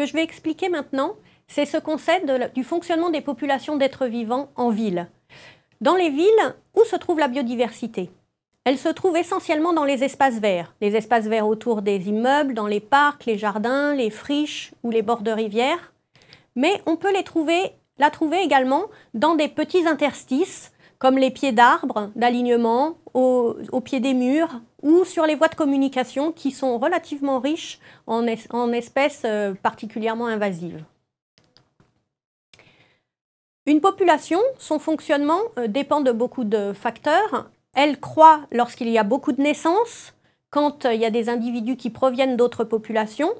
que je vais expliquer maintenant, c'est ce qu'on sait du fonctionnement des populations d'êtres vivants en ville. Dans les villes, où se trouve la biodiversité? Elle se trouve essentiellement dans les espaces verts, les espaces verts autour des immeubles, dans les parcs, les jardins, les friches ou les bords de rivières. Mais on peut les trouver, la trouver également dans des petits interstices, comme les pieds d'arbres d'alignement, au, pied des murs ou sur les voies de communication qui sont relativement riches en, espèces euh, particulièrement invasives. Une population, son fonctionnement euh, dépend de beaucoup de facteurs. Elle croît lorsqu'il y a beaucoup de naissances, quand euh, il y a des individus qui proviennent d'autres populations,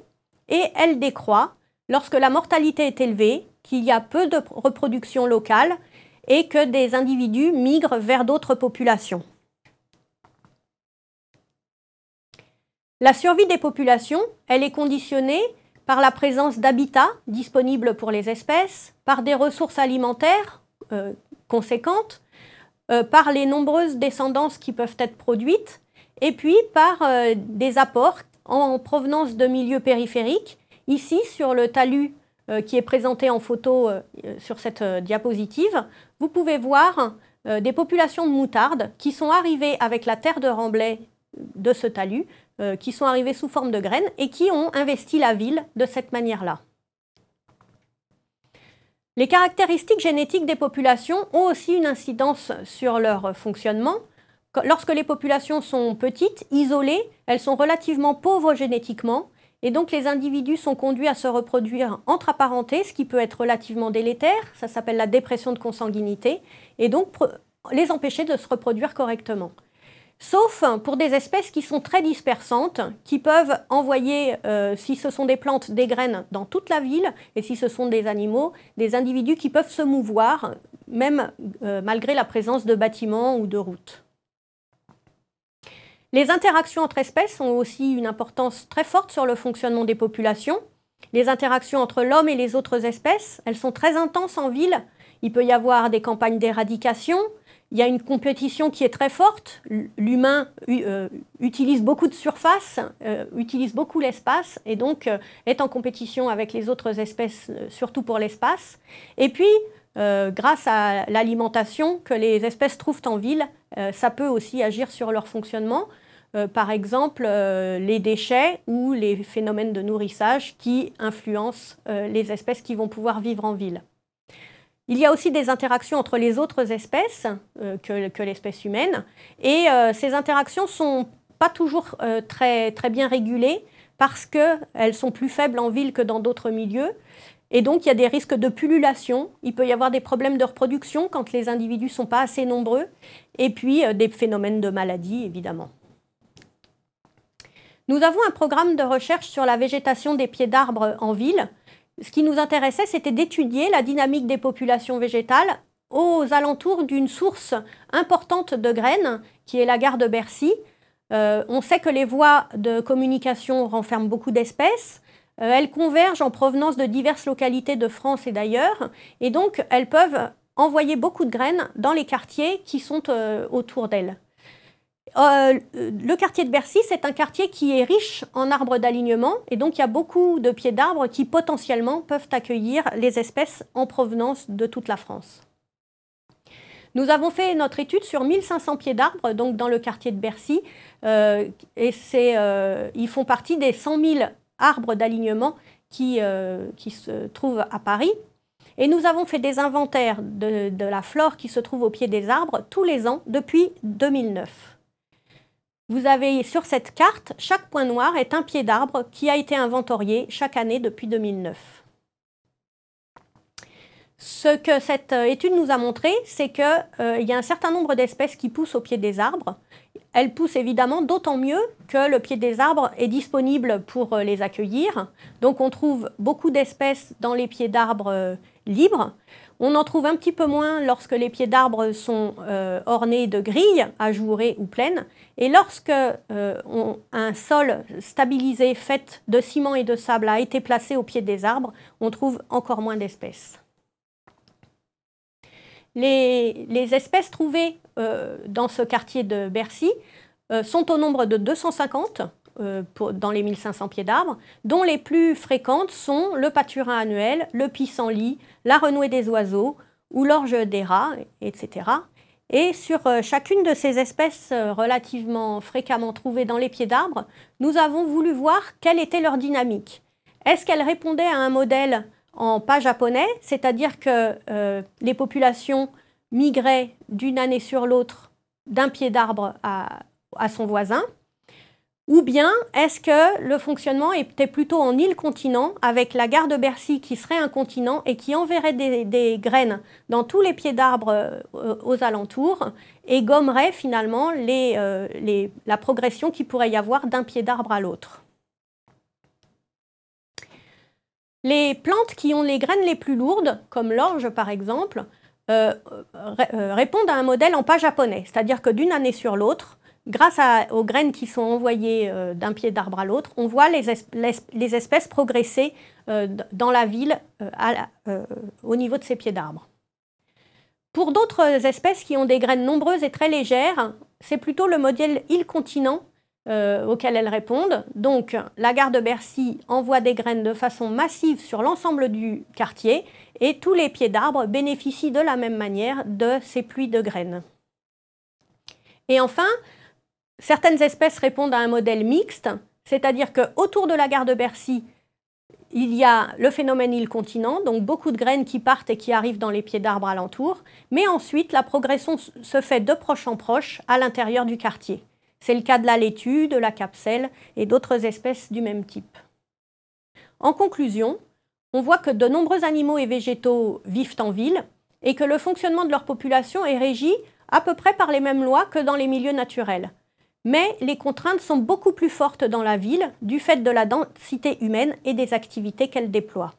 et elle décroît lorsque la mortalité est élevée, qu'il y a peu de reproduction locale et que des individus migrent vers d'autres populations. La survie des populations, elle est conditionnée par la présence d'habitats disponibles pour les espèces, par des ressources alimentaires euh, conséquentes, euh, par les nombreuses descendances qui peuvent être produites, et puis par euh, des apports en provenance de milieux périphériques. Ici, sur le talus qui est présenté en photo sur cette diapositive, vous pouvez voir des populations de moutarde qui sont arrivées avec la terre de remblai de ce talus euh, qui sont arrivés sous forme de graines et qui ont investi la ville de cette manière-là. Les caractéristiques génétiques des populations ont aussi une incidence sur leur fonctionnement. Lorsque les populations sont petites, isolées, elles sont relativement pauvres génétiquement et donc les individus sont conduits à se reproduire entre apparentés, ce qui peut être relativement délétère, ça s'appelle la dépression de consanguinité, et donc les empêcher de se reproduire correctement. Sauf pour des espèces qui sont très dispersantes, qui peuvent envoyer, euh, si ce sont des plantes, des graines dans toute la ville, et si ce sont des animaux, des individus qui peuvent se mouvoir, même euh, malgré la présence de bâtiments ou de routes. Les interactions entre espèces ont aussi une importance très forte sur le fonctionnement des populations. Les interactions entre l'homme et les autres espèces, elles sont très intenses en ville. Il peut y avoir des campagnes d'éradication, il y a une compétition qui est très forte. L'humain euh, utilise beaucoup de surface, euh, utilise beaucoup l'espace et donc euh, est en compétition avec les autres espèces, surtout pour l'espace. Et puis, grâce à l'alimentation que les espèces trouvent en ville, ça peut aussi agir sur leur fonctionnement. par exemple, les déchets ou les phénomènes de nourrissage qui influencent les espèces qui vont pouvoir vivre en ville. Il y a aussi des interactions entre les autres espèces euh, que, l'espèce humaine. Et euh, ces interactions ne sont pas toujours euh, très, très bien régulées parce qu'elles sont plus faibles en ville que dans d'autres milieux. Et donc, il y a des risques de pullulation. Il peut y avoir des problèmes de reproduction quand les individus ne sont pas assez nombreux. Et puis, des phénomènes de maladie, évidemment. Nous avons un programme de recherche sur la végétation des pieds d'arbres en ville ce qui nous intéressait, c'était d'étudier la dynamique des populations végétales aux alentours d'une source importante de graines, qui est la gare de Bercy. Euh, on sait que les voies de communication renferment beaucoup d'espèces. Euh, elles convergent en provenance de diverses localités de France et d'ailleurs, et donc elles peuvent envoyer beaucoup de graines dans les quartiers qui sont euh, autour d'elles. Euh, le quartier de Bercy, c'est un quartier qui est riche en arbres d'alignement et donc il y a beaucoup de pieds d'arbres qui potentiellement peuvent accueillir les espèces en provenance de toute la France. Nous avons fait notre étude sur 1500 pieds d'arbres, donc dans le quartier de Bercy, et ils font partie des 100 000 arbres d'alignement qui, qui, se trouvent à Paris. Et nous avons fait des inventaires de, de la flore qui se trouve au pied des arbres tous les ans depuis 2009. Vous avez sur cette carte, chaque point noir est un pied d'arbre qui a été inventorié chaque année depuis 2009. Ce que cette euh, étude nous a montré, c'est qu'il euh, y a un certain nombre d'espèces qui poussent au pied des arbres. Elles poussent évidemment d'autant mieux que le pied des arbres est disponible pour euh, les accueillir. Donc on trouve beaucoup d'espèces dans les pieds d'arbres libres. On en trouve un petit peu moins lorsque les pieds d'arbres sont euh, ornés de grilles ajourées ou pleines. Et lorsque euh, un sol stabilisé fait de ciment et de sable a été placé au pied des arbres, on trouve encore moins d'espèces. Les, espèces trouvées euh, dans ce quartier de Bercy sont au nombre de 250 euh, dans les 1500 pieds d'arbres, dont les plus fréquentes sont le paturin annuel, le pissenlit, la renouée des oiseaux ou l'orge des rats, etc. Et sur euh, chacune de ces espèces euh, relativement fréquemment trouvées dans les pieds d'arbres, nous avons voulu voir quelle était leur dynamique. Est-ce qu'elles répondaient à un modèle en pas japonais, c'est-à-dire que les populations migraient d'une année sur l'autre d'un pied d'arbre à son voisin, ou bien est-ce que le fonctionnement était plutôt en île-continent avec la gare de Bercy qui serait un continent et qui enverrait des, graines dans tous les pieds d'arbres euh, aux alentours et gommerait finalement euh, la progression qui pourrait y avoir d'un pied d'arbre à l'autre? Les plantes qui ont les graines les plus lourdes, comme l'orge par exemple, euh, répondent à un modèle en pas japonais, c'est-à-dire que d'une année sur l'autre, grâce aux graines qui sont envoyées euh, d'un pied d'arbre à l'autre, on voit les, espèces progresser euh, dans la ville euh, au niveau de ces pieds d'arbre. Pour d'autres espèces qui ont des graines nombreuses et très légères, c'est plutôt le modèle île-continent auquel elles répondent. Donc la gare de Bercy envoie des graines de façon massive sur l'ensemble du quartier et tous les pieds d'arbres bénéficient de la même manière de ces pluies de graines. Et enfin, Certaines espèces répondent à un modèle mixte, c'est-à-dire qu'autour de la gare de Bercy, il y a le phénomène île-continent, donc beaucoup de graines qui partent et qui arrivent dans les pieds d'arbres alentours, mais ensuite la progression se fait de proche en proche à l'intérieur du quartier. C'est le cas de la laitue, de la capselle et d'autres espèces du même type. En conclusion, on voit que de nombreux animaux et végétaux vivent en ville et que le fonctionnement de leur population est régi à peu près par les mêmes lois que dans les milieux naturels. Mais les contraintes sont beaucoup plus fortes dans la ville du fait de la densité humaine et des activités qu'elle déploie.